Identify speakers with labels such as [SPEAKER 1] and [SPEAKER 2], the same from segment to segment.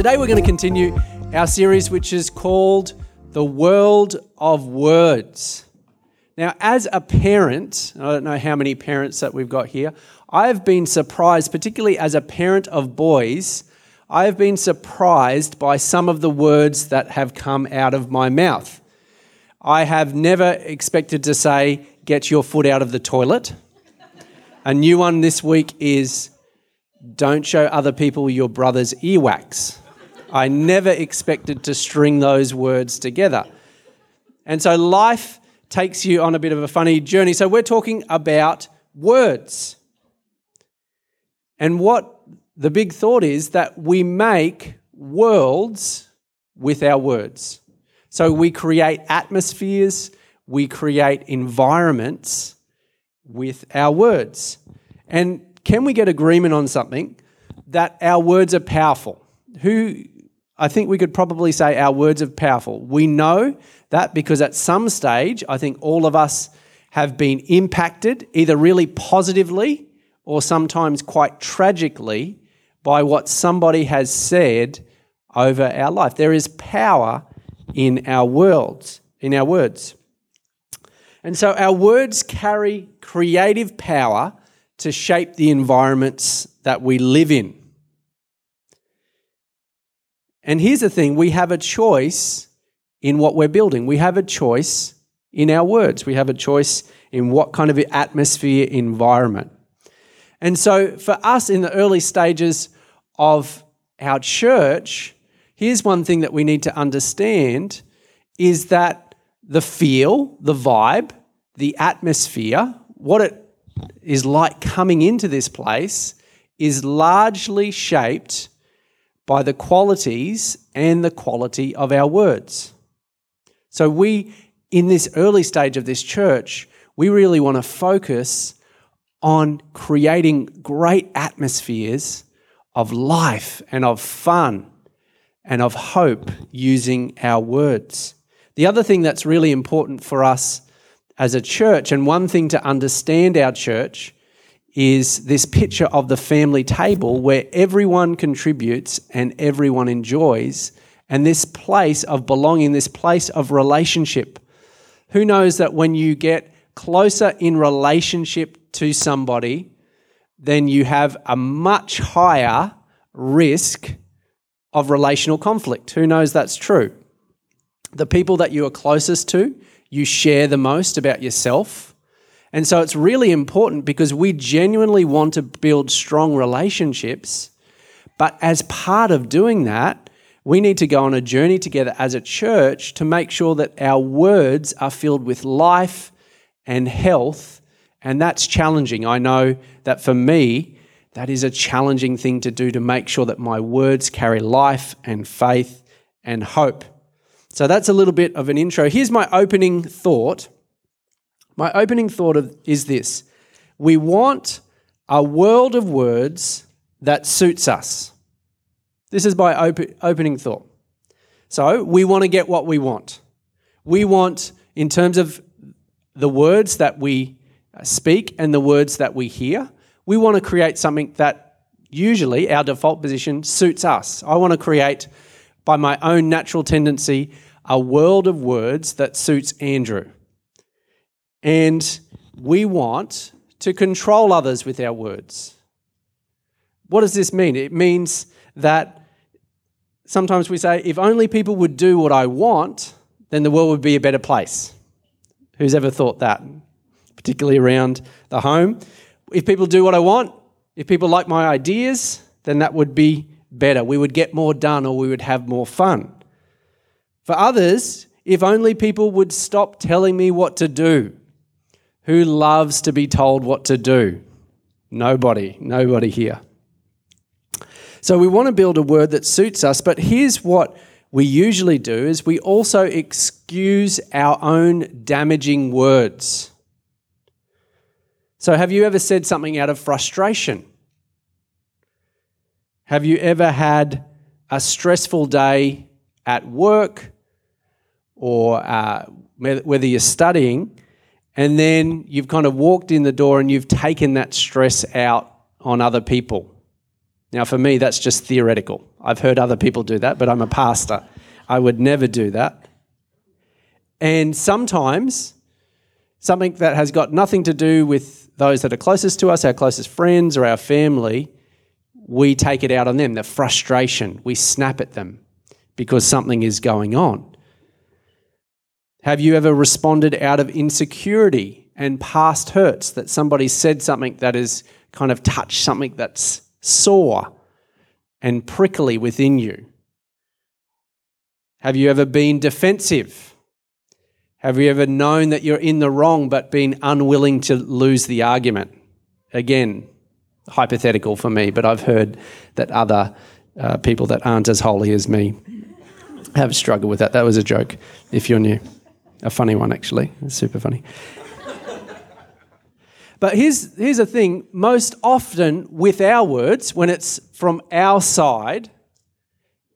[SPEAKER 1] Today we're going to continue our series, which is called The World of Words. Now, as a parent, I don't know how many parents that we've got here, I've been surprised, particularly as a parent of boys, I've been surprised by some of the words that have come out of my mouth. I have never expected to say, get your foot out of the toilet. A new one this week is, don't show other people your brother's earwax. I never expected to string those words together. And so life takes you on a bit of a funny journey. So we're talking about words. And what the big thought is that we make worlds with our words. So we create atmospheres, we create environments with our words. And can we get agreement on something that our words are powerful? Who I think we could probably say our words are powerful. We know that because at some stage, I think all of us have been impacted either really positively or sometimes quite tragically by what somebody has said over our life. There is power in our worlds, in our words. And so our words carry creative power to shape the environments that we live in. And here's the thing we have a choice in what we're building. We have a choice in our words. We have a choice in what kind of atmosphere, environment. And so for us in the early stages of our church, here's one thing that we need to understand is that the feel, the vibe, the atmosphere, what it is like coming into this place is largely shaped by the qualities and the quality of our words. So, we, in this early stage of this church, we really want to focus on creating great atmospheres of life and of fun and of hope using our words. The other thing that's really important for us as a church, and one thing to understand our church, is this picture of the family table where everyone contributes and everyone enjoys, and this place of belonging, this place of relationship. Who knows that when you get closer in relationship to somebody, then you have a much higher risk of relational conflict? Who knows that's true? The people that you are closest to, you share the most about yourself and so it's really important because we genuinely want to build strong relationships. But as part of doing that, we need to go on a journey together as a church to make sure that our words are filled with life and health. And that's challenging. I know that for me, that is a challenging thing to do to make sure that my words carry life and faith and hope. So that's a little bit of an intro. Here's my opening thought my opening thought of, is this we want a world of words that suits us. This is my op- opening thought. So, we want to get what we want. We want, in terms of the words that we speak and the words that we hear, we want to create something that usually our default position suits us. I want to create, by my own natural tendency, a world of words that suits Andrew. And we want to control others with our words. What does this mean? It means that sometimes we say, if only people would do what I want, then the world would be a better place. Who's ever thought that? Particularly around the home. If people do what I want, if people like my ideas, then that would be better. We would get more done or we would have more fun. For others, if only people would stop telling me what to do. Who loves to be told what to do? Nobody, nobody here. So we want to build a word that suits us, but here's what we usually do is we also excuse our own damaging words. So have you ever said something out of frustration? Have you ever had a stressful day at work or uh, whether you're studying, and then you've kind of walked in the door and you've taken that stress out on other people? Now, for me, that's just theoretical. I've heard other people do that, but I'm a pastor. I would never do that. And sometimes something that has got nothing to do with those that are closest to us, our closest friends or our family, we take it out on them, the frustration. We snap at them because something is going on. Have you ever responded out of insecurity and past hurts that somebody said something that has kind of touched something that's sore and prickly within you? Have you ever been defensive? Have you ever known that you're in the wrong but been unwilling to lose the argument? Again, hypothetical for me, but I've heard that other uh, people that aren't as holy as me have struggled with that. That was a joke, if you're new. A funny one, actually. It's super funny. But here's, here's the thing most often with our words, when it's from our side,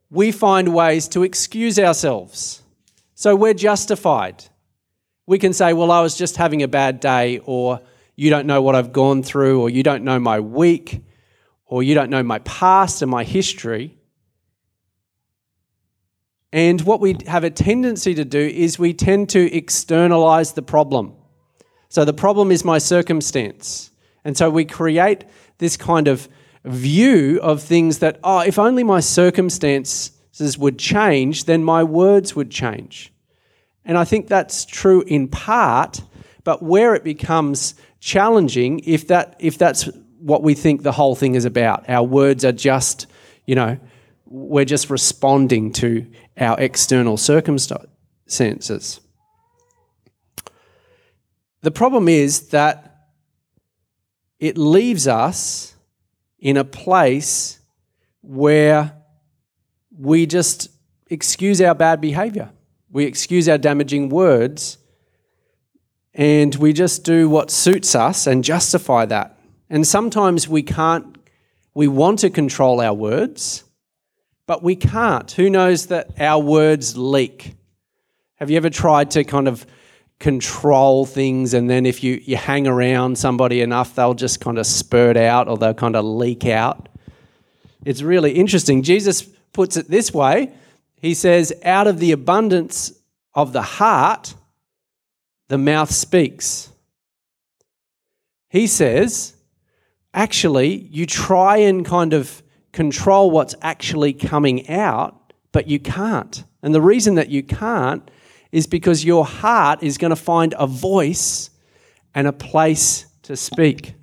[SPEAKER 1] we find ways to excuse ourselves. So we're justified. We can say, well, I was just having a bad day, or you don't know what I've gone through, or you don't know my week, or you don't know my past and my history. And what we have a tendency to do is we tend to externalize the problem. So the problem is my circumstance. And so we create this kind of view of things that, oh, if only my circumstances would change, then my words would change. And I think that's true in part, but where it becomes challenging, if, that, if that's what we think the whole thing is about, our words are just, you know, we're just responding to our external circumstances. The problem is that it leaves us in a place where we just excuse our bad behavior. We excuse our damaging words and we just do what suits us and justify that. And sometimes we can't, we want to control our words, but we can't. Who knows that our words leak? Have you ever tried to kind of control things and then if you, you hang around somebody enough they'll just kind of spurt out or they'll kind of leak out it's really interesting jesus puts it this way he says out of the abundance of the heart the mouth speaks he says actually you try and kind of control what's actually coming out but you can't and the reason that you can't is because your heart is going to find a voice and a place to speak.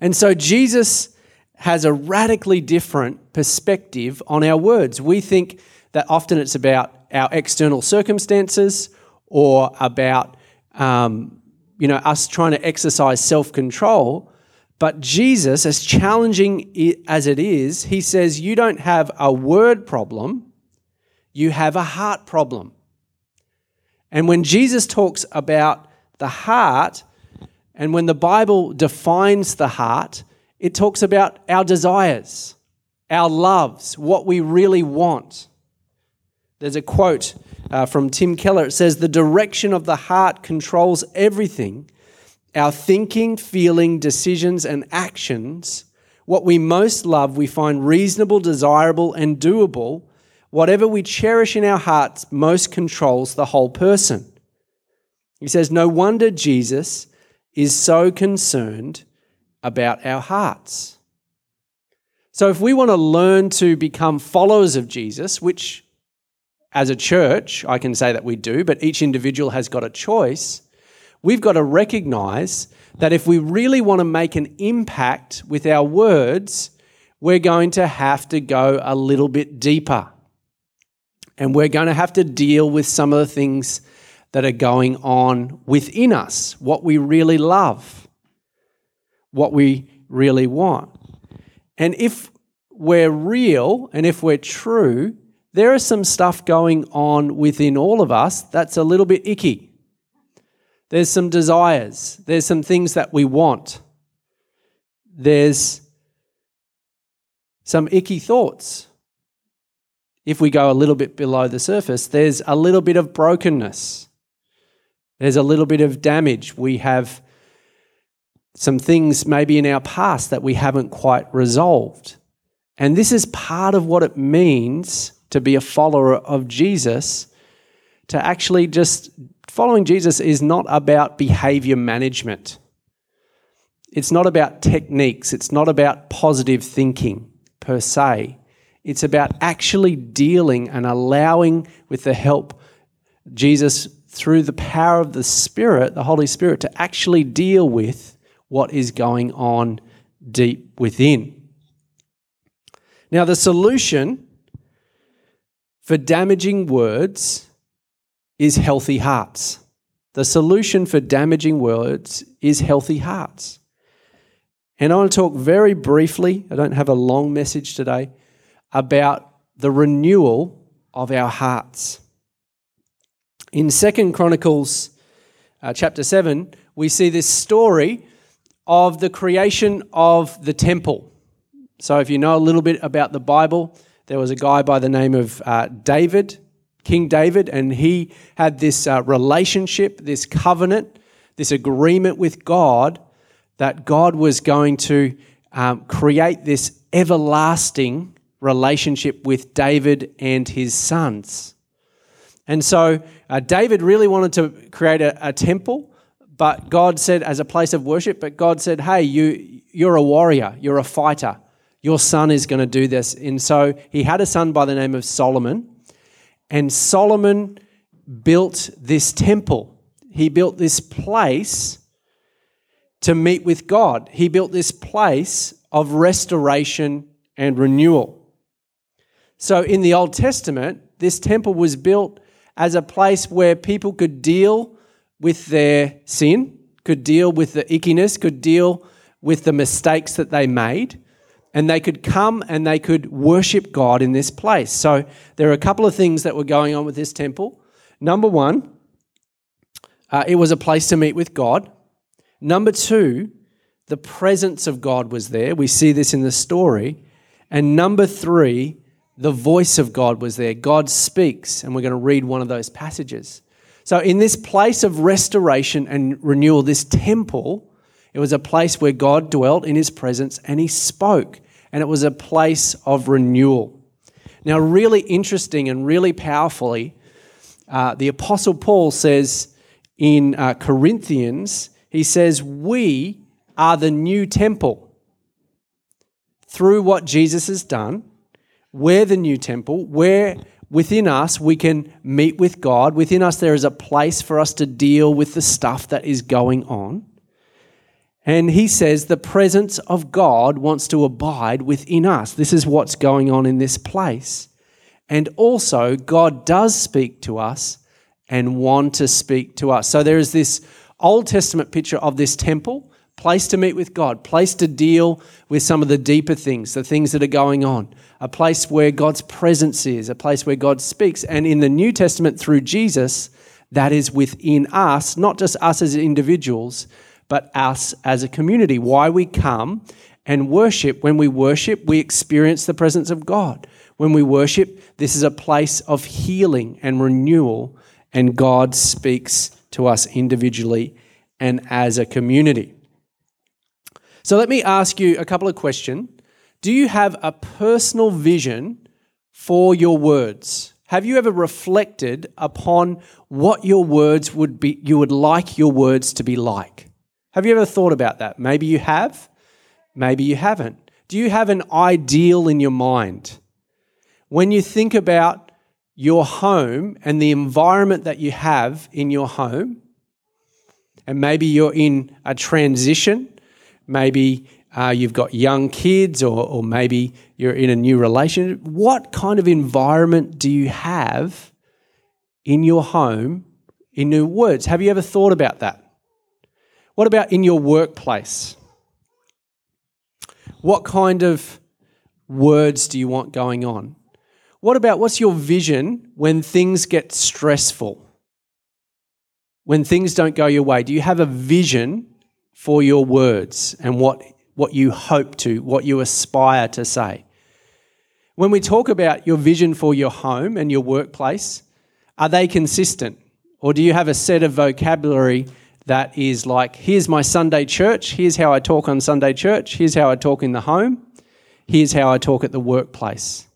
[SPEAKER 1] And so Jesus has a radically different perspective on our words. We think that often it's about our external circumstances or about um, you know us trying to exercise self-control. But Jesus, as challenging as it is, he says you don't have a word problem, you have a heart problem. And when Jesus talks about the heart, and when the Bible defines the heart, it talks about our desires, our loves, what we really want. There's a quote uh, from Tim Keller. It says, The direction of the heart controls everything our thinking, feeling, decisions, and actions. What we most love, we find reasonable, desirable, and doable whatever we cherish in our hearts most controls the whole person. He says, No wonder Jesus is so concerned about our hearts. So, if we want to learn to become followers of Jesus, which as a church, I can say that we do, but each individual has got a choice. We've got to recognize that if we really want to make an impact with our words, we're going to have to go a little bit deeper. And we're going to have to deal with some of the things that are going on within us, what we really love, what we really want. And if we're real and if we're true, there is some stuff going on within all of us that's a little bit icky. There's some desires, there's some things that we want, there's some icky thoughts. If we go a little bit below the surface, there's a little bit of brokenness. There's a little bit of damage. We have some things maybe in our past that we haven't quite resolved. And this is part of what it means to be a follower of Jesus, to actually just following Jesus is not about behavior management. It's not about techniques. It's not about positive thinking per se. It's about actually dealing and allowing, with the help Jesus through the power of the Spirit, the Holy Spirit, to actually deal with what is going on deep within. Now, the solution for damaging words is healthy hearts. The solution for damaging words is healthy hearts. And I want to talk very briefly, I don't have a long message today, about the renewal of our hearts. In Second Chronicles uh, chapter 7, we see this story of the creation of the temple. So, if you know a little bit about the Bible, there was a guy by the name of uh, David, King David, and he had this uh, relationship, this covenant, this agreement with God that God was going to um, create this everlasting relationship with David and his sons. And so uh, David really wanted to create a, a temple but God said, as a place of worship, but God said, hey, you, you're a warrior, you're a fighter. Your son is going to do this. And so he had a son by the name of Solomon. And Solomon built this temple. He built this place to meet with God. He built this place of restoration and renewal. So in the Old Testament, this temple was built as a place where people could deal with their sin, could deal with the ickiness, could deal with the mistakes that they made, and they could come and they could worship God in this place. So there are a couple of things that were going on with this temple. Number one, uh, it was a place to meet with God. Number two, the presence of God was there. We see this in the story. And number three, the voice of God was there. God speaks, and we're going to read one of those passages. So, in this place of restoration and renewal, this temple, it was a place where God dwelt in his presence and he spoke, and it was a place of renewal. Now, really interesting and really powerfully, uh, the Apostle Paul says in uh, Corinthians, he says, We are the new temple. Through what Jesus has done, we're the new temple. We're within us, we can meet with God. Within us, there is a place for us to deal with the stuff that is going on. And he says the presence of God wants to abide within us. This is what's going on in this place. And also, God does speak to us and want to speak to us. So there is this Old Testament picture of this temple, place to meet with God, place to deal with some of the deeper things, the things that are going on a place where God's presence is, a place where God speaks. And in the New Testament, through Jesus, that is within us, not just us as individuals, but us as a community. Why we come and worship. When we worship, we experience the presence of God. When we worship, this is a place of healing and renewal, and God speaks to us individually and as a community. So let me ask you a couple of questions do you have a personal vision for your words? Have you ever reflected upon what your words would be, you would like your words to be like? Have you ever thought about that? Maybe you have, maybe you haven't. Do you have an ideal in your mind? When you think about your home and the environment that you have in your home, and maybe you're in a transition, maybe uh, you've got young kids, or, or maybe you're in a new relationship. What kind of environment do you have in your home, in new words? Have you ever thought about that? What about in your workplace? What kind of words do you want going on? What about what's your vision when things get stressful? When things don't go your way? Do you have a vision for your words and what, what you hope to, what you aspire to say? When we talk about your vision for your home and your workplace, are they consistent? Or do you have a set of vocabulary that is like, here's my Sunday church, here's how I talk on Sunday church, here's how I talk in the home, here's how I talk at the workplace?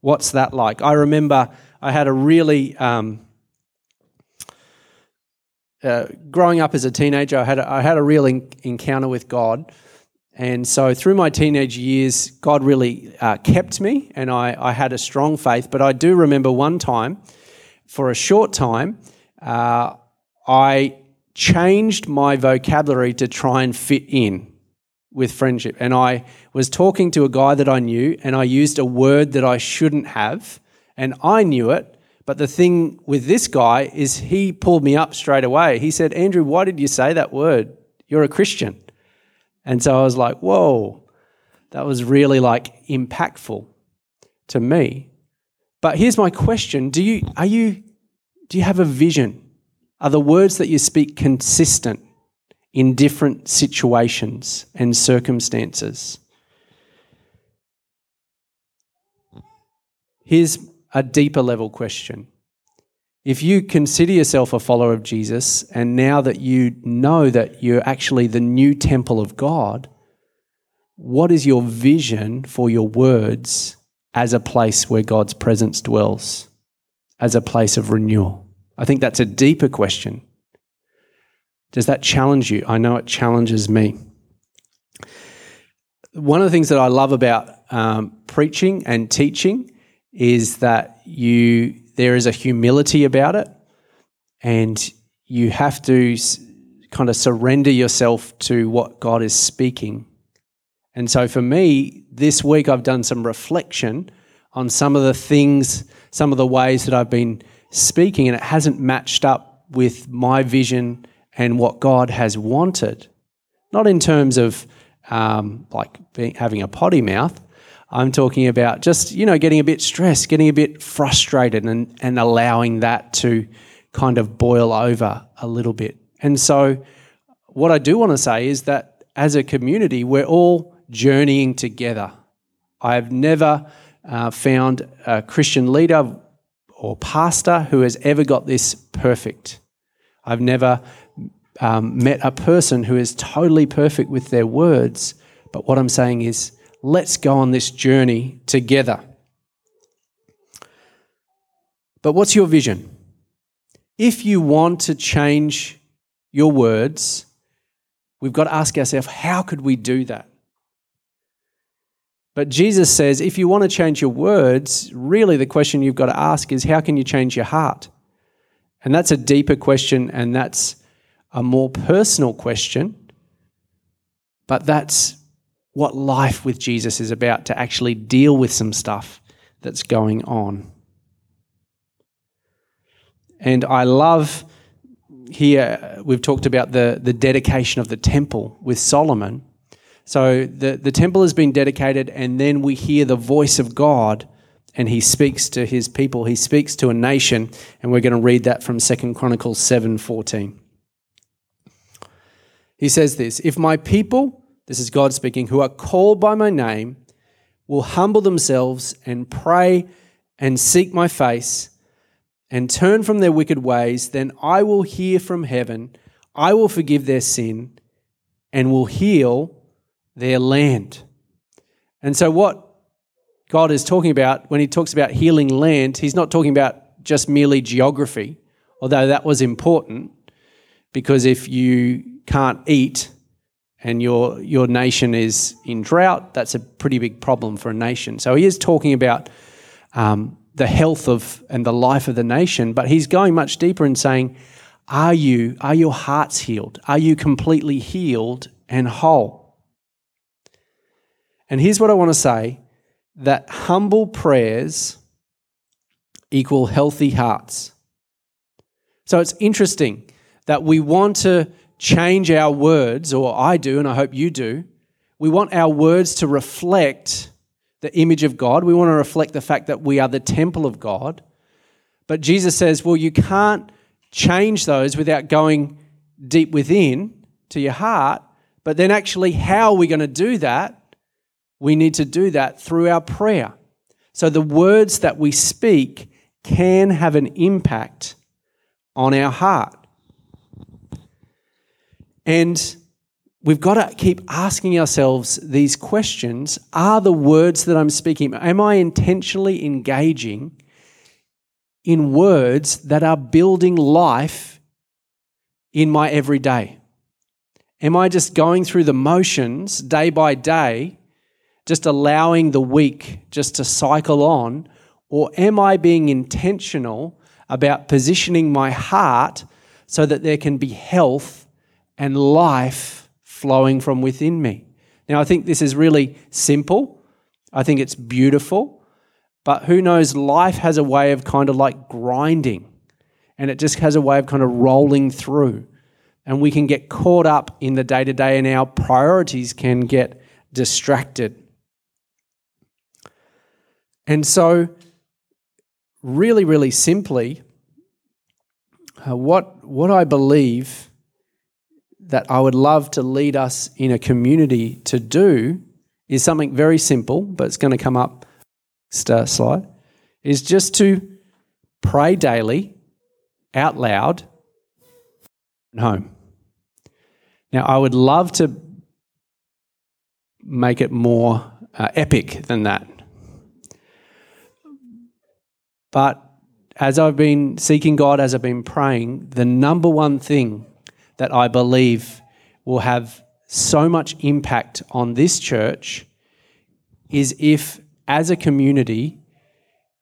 [SPEAKER 1] What's that like? I remember I had a really, um, uh, growing up as a teenager, I had a, I had a real in- encounter with God. And so through my teenage years, God really uh, kept me and I, I, had a strong faith. But I do remember one time, for a short time, uh, I changed my vocabulary to try and fit in with friendship. And I was talking to a guy that I knew and I used a word that I shouldn't have. And I knew it. But the thing with this guy is he pulled me up straight away. He said, Andrew, why did you say that word? You're a Christian. And so I was like, whoa, that was really like impactful to me. But here's my question. Do you are you do you have a vision? Are the words that you speak consistent in different situations and circumstances? Here's a deeper level question. If you consider yourself a follower of Jesus, and now that you know that you're actually the new temple of God, what is your vision for your words as a place where God's presence dwells, as a place of renewal? I think that's a deeper question. Does that challenge you? I know it challenges me. One of the things that I love about um, preaching and teaching is that you there is a humility about it, and you have to kind of surrender yourself to what God is speaking. And so for me, this week I've done some reflection on some of the things, some of the ways that I've been speaking, and it hasn't matched up with my vision and what God has wanted. Not in terms of um, like being, having a potty mouth, I'm talking about just, you know, getting a bit stressed, getting a bit frustrated and, and allowing that to kind of boil over a little bit. And so, what I do want to say is that as a community, we're all journeying together. I've never uh, found a Christian leader or pastor who has ever got this perfect. I've never um, met a person who is totally perfect with their words. But what I'm saying is, let's go on this journey together. But what's your vision? If you want to change your words, we've got to ask ourselves, how could we do that? But Jesus says, if you want to change your words, really the question you've got to ask is, how can you change your heart? And that's a deeper question, and that's a more personal question. But that's what life with Jesus is about to actually deal with some stuff that's going on. And I love here, we've talked about the, the dedication of the temple with Solomon. So the, the temple has been dedicated, and then we hear the voice of God, and he speaks to his people. He speaks to a nation, and we're going to read that from Second Chronicles 7 14. He says this If my people this is God speaking, who are called by my name will humble themselves and pray and seek my face and turn from their wicked ways, then I will hear from heaven, I will forgive their sin, and will heal their land. And so, what God is talking about when he talks about healing land, he's not talking about just merely geography, although that was important, because if you can't eat, and your your nation is in drought, that's a pretty big problem for a nation. So he is talking about um, the health of and the life of the nation, but he's going much deeper and saying, "Are you are your hearts healed? Are you completely healed and whole?" And here's what I want to say: that humble prayers equal healthy hearts. So it's interesting that we want to change our words, or I do, and I hope you do, we want our words to reflect the image of God. We want to reflect the fact that we are the temple of God. But Jesus says, well, you can't change those without going deep within to your heart. But then, actually, how are we going to do that? We need to do that through our prayer. So, the words that we speak can have an impact on our heart. And we've got to keep asking ourselves these questions Are the words that I'm speaking, am I intentionally engaging in words that are building life in my everyday? Am I just going through the motions day by day, just allowing the week just to cycle on? Or am I being intentional about positioning my heart so that there can be health and life flowing from within me? Now, I think this is really simple. I think it's beautiful. But who knows, life has a way of kind of like grinding and it just has a way of kind of rolling through. And we can get caught up in the day to day and our priorities can get distracted. And so really, really simply, uh, what, what I believe that I would love to lead us in a community to do is something very simple, but it's going to come up next uh, slide, is just to pray daily out loud and home. Now, I would love to make it more uh, epic than that. But as I've been seeking God, as I've been praying, the number one thing that I believe will have so much impact on this church is if, as a community,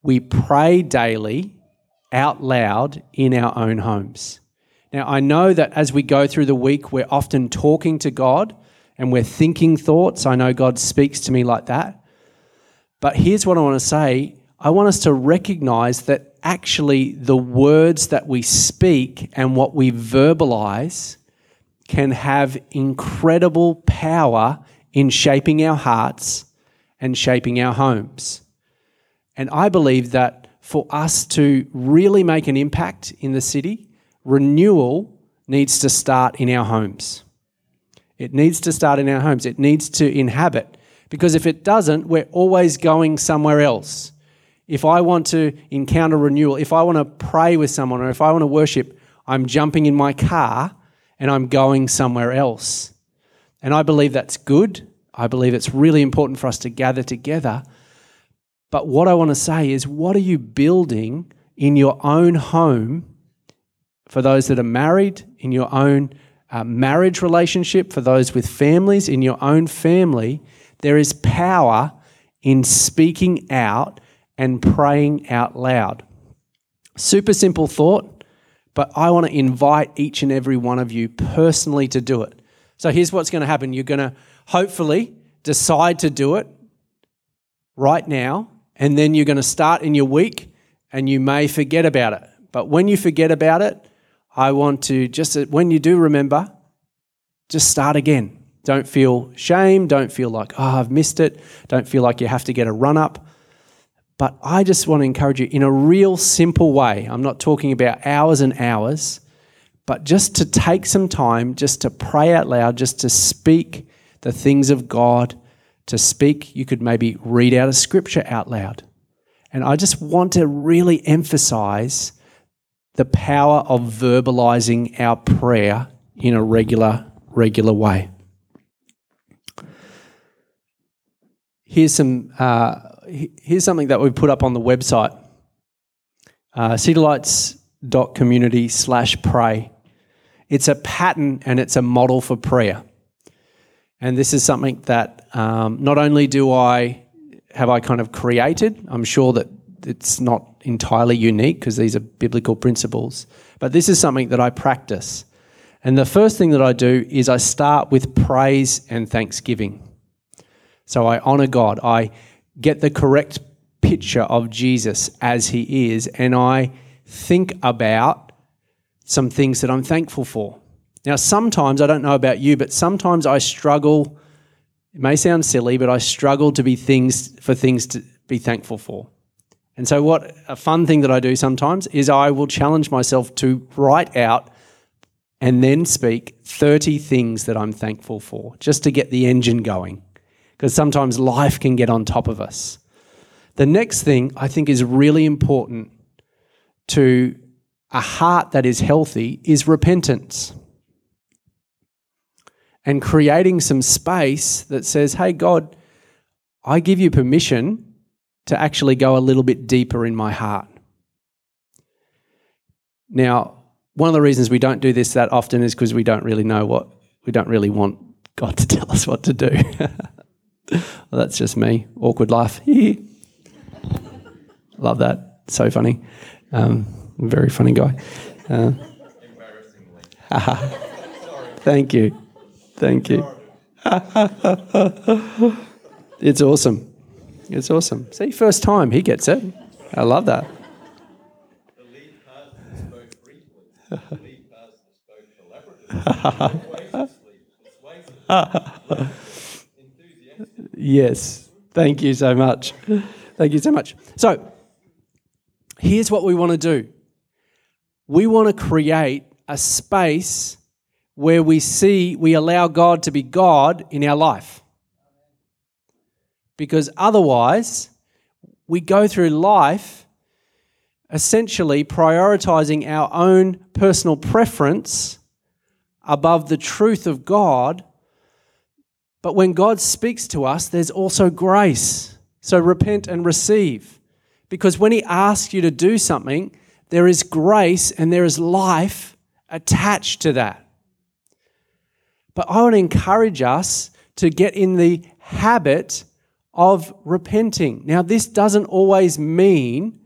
[SPEAKER 1] we pray daily out loud in our own homes. Now, I know that as we go through the week, we're often talking to God and we're thinking thoughts. I know God speaks to me like that. But here's what I want to say I want us to recognize that actually the words that we speak and what we verbalize can have incredible power in shaping our hearts and shaping our homes. And I believe that for us to really make an impact in the city, renewal needs to start in our homes. It needs to start in our homes. It needs to inhabit. Because if it doesn't, we're always going somewhere else if I want to encounter renewal, if I want to pray with someone, or if I want to worship, I'm jumping in my car and I'm going somewhere else. And I believe that's good. I believe it's really important for us to gather together. But what I want to say is, what are you building in your own home for those that are married, in your own uh, marriage relationship, for those with families, in your own family? There is power in speaking out and praying out loud. Super simple thought, but I want to invite each and every one of you personally to do it. So here's what's going to happen you're going to hopefully decide to do it right now, and then you're going to start in your week and you may forget about it. But when you forget about it, I want to just, when you do remember, just start again. Don't feel shame. Don't feel like, oh, I've missed it. Don't feel like you have to get a run up. But I just want to encourage you in a real simple way. I'm not talking about hours and hours, but just to take some time, just to pray out loud, just to speak the things of God, to speak. You could maybe read out a scripture out loud. And I just want to really emphasize the power of verbalizing our prayer in a regular, regular way. Here's some uh, here's something that we put up on the website uh, citylights.community slash pray. It's a pattern and it's a model for prayer. And this is something that um, not only do I have I kind of created, I'm sure that it's not entirely unique because these are biblical principles, but this is something that I practice. And the first thing that I do is I start with praise and thanksgiving. So I honor God. I get the correct picture of Jesus as he is, and I think about some things that I'm thankful for. Now, sometimes, I don't know about you, but sometimes I struggle It may sound silly, but I struggle to be things for things to be thankful for. And so, what a fun thing that I do sometimes is I will challenge myself to write out and then speak 30 things that I'm thankful for, just to get the engine going. Because sometimes life can get on top of us. The next thing I think is really important to a heart that is healthy is repentance and creating some space that says, hey, God, I give you permission to actually go a little bit deeper in my heart. Now, one of the reasons we don't do this that often is because we don't really know what, we don't really want God to tell us what to do. well, that's just me. Awkward laugh. Love that. So funny. Um, very funny guy. Uh, Thank you. Thank you. it's awesome. It's awesome. See, first time, he gets it. I love that. yes. Thank you so much. Thank you so much. So, here's what we want to do we want to create a space where we see, we allow God to be God in our life. Because otherwise, we go through life essentially prioritizing our own personal preference above the truth of God. But when God speaks to us, there's also grace. So repent and receive. Because when He asks you to do something, there is grace and there is life attached to that. But I want to encourage us to get in the habit of repenting. Now, this doesn't always mean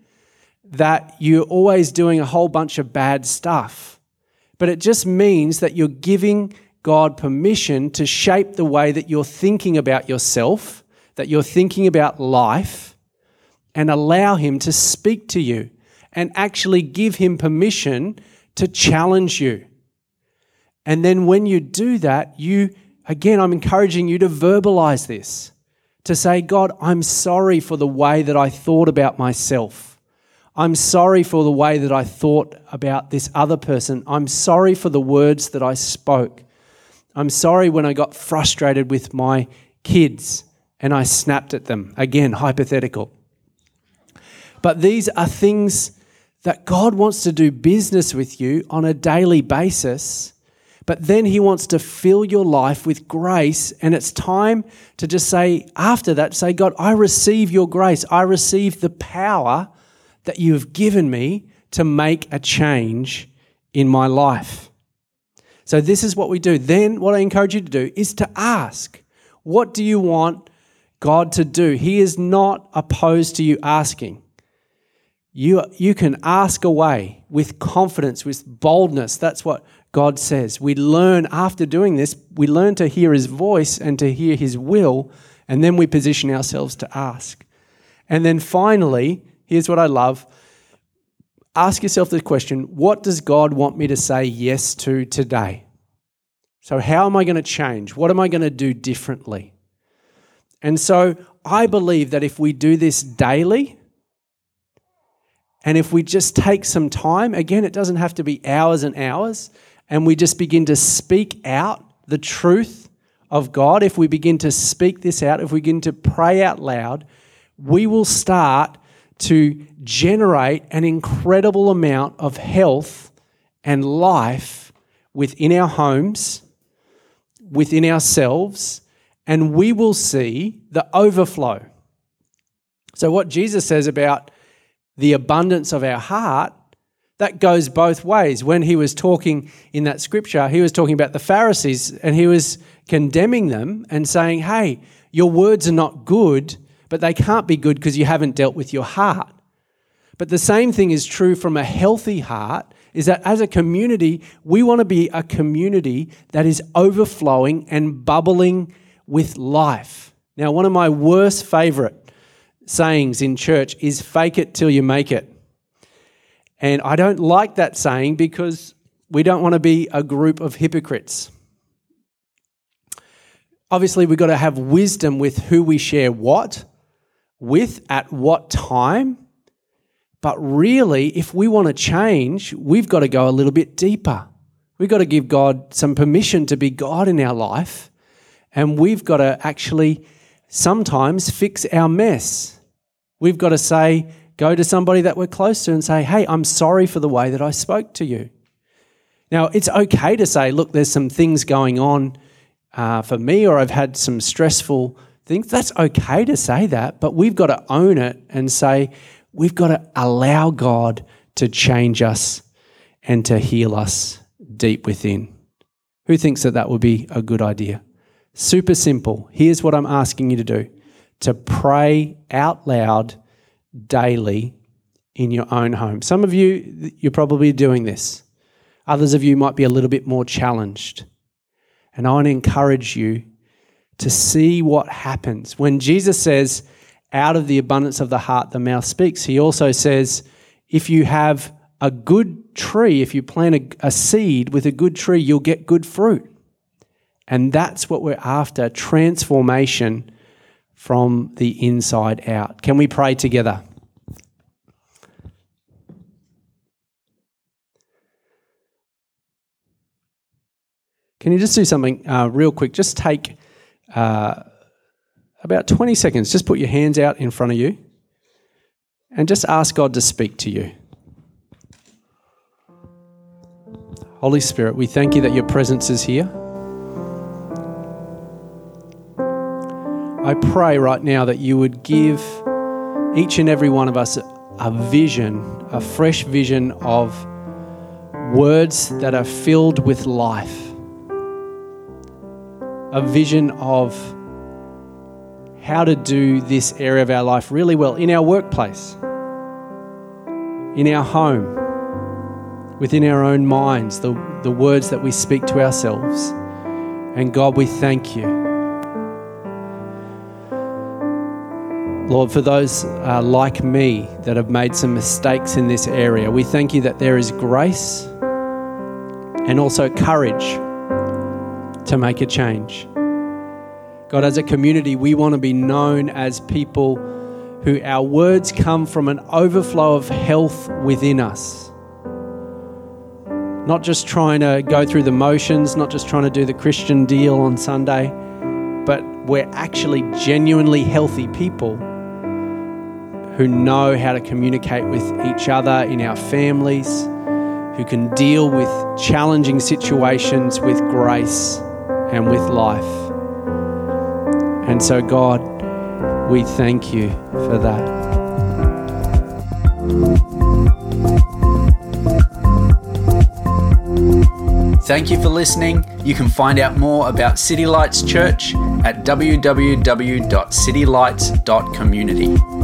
[SPEAKER 1] that you're always doing a whole bunch of bad stuff, but it just means that you're giving God permission to shape the way that you're thinking about yourself, that you're thinking about life, and allow Him to speak to you and actually give Him permission to challenge you. And then when you do that, you, again, I'm encouraging you to verbalize this, to say, God, I'm sorry for the way that I thought about myself. I'm sorry for the way that I thought about this other person. I'm sorry for the words that I spoke. I'm sorry when I got frustrated with my kids and I snapped at them. Again, hypothetical. But these are things that God wants to do business with you on a daily basis but then He wants to fill your life with grace. And it's time to just say, after that, say, God, I receive your grace. I receive the power that you have given me to make a change in my life. So, this is what we do. Then, what I encourage you to do is to ask, What do you want God to do? He is not opposed to you asking. You, you can ask away with confidence, with boldness. That's what God says. We learn after doing this, we learn to hear His voice and to hear His will, and then we position ourselves to ask. And then finally, here's what I love ask yourself the question what does God want me to say yes to today? So, how am I going to change? What am I going to do differently? And so, I believe that if we do this daily, and if we just take some time, again, it doesn't have to be hours and hours, and we just begin to speak out the truth of God, if we begin to speak this out, if we begin to pray out loud, we will start to generate an incredible amount of health and life within our homes, within ourselves, and we will see the overflow. So, what Jesus says about the abundance of our heart that goes both ways. When he was talking in that scripture, he was talking about the Pharisees and he was condemning them and saying, Hey, your words are not good, but they can't be good because you haven't dealt with your heart. But the same thing is true from a healthy heart is that as a community, we want to be a community that is overflowing and bubbling with life. Now, one of my worst favorite sayings in church is fake it till you make it. And I don't like that saying because we don't want to be a group of hypocrites. Obviously, we've got to have wisdom with who we share what with at what time. But really, if we want to change, we've got to go a little bit deeper. We've got to give God some permission to be God in our life. And we've got to actually sometimes fix our mess. We've got to say, go to somebody that we're close to and say, hey, I'm sorry for the way that I spoke to you. Now, it's okay to say, look, there's some things going on uh, for me, or I've had some stressful things. That's okay to say that, but we've got to own it and say, we've got to allow God to change us and to heal us deep within. Who thinks that that would be a good idea? Super simple. Here's what I'm asking you to do to pray out loud daily in your own home. Some of you, you're probably doing this. Others of you might be a little bit more challenged. And I want to encourage you to see what happens. When Jesus says, out of the abundance of the heart, the mouth speaks, he also says, if you have a good tree, if you plant a, a seed with a good tree, you'll get good fruit. And that's what we're after transformation from the inside out. Can we pray together? Can you just do something uh, real quick? Just take uh, about 20 seconds. Just put your hands out in front of you and just ask God to speak to you. Holy Spirit, we thank you that your presence is here. I pray right now that you would give each and every one of us a vision, a fresh vision of words that are filled with life a vision of how to do this area of our life really well in our workplace, in our home, within our own minds, the, the words that we speak to ourselves. And God, we thank you. Lord, for those uh, like me that have made some mistakes in this area, we thank you that there is grace and also courage to make a change. God, as a community, we want to be known as people who our words come from an overflow of health within us. Not just trying to go through the motions, not just trying to do the Christian deal on Sunday, but we're actually genuinely healthy people who know how to communicate with each other in our families, who can deal with challenging situations with grace and with life. And so, God, we thank you for that.
[SPEAKER 2] Thank you for listening. You can find out more about City Lights Church at www.citylights.community.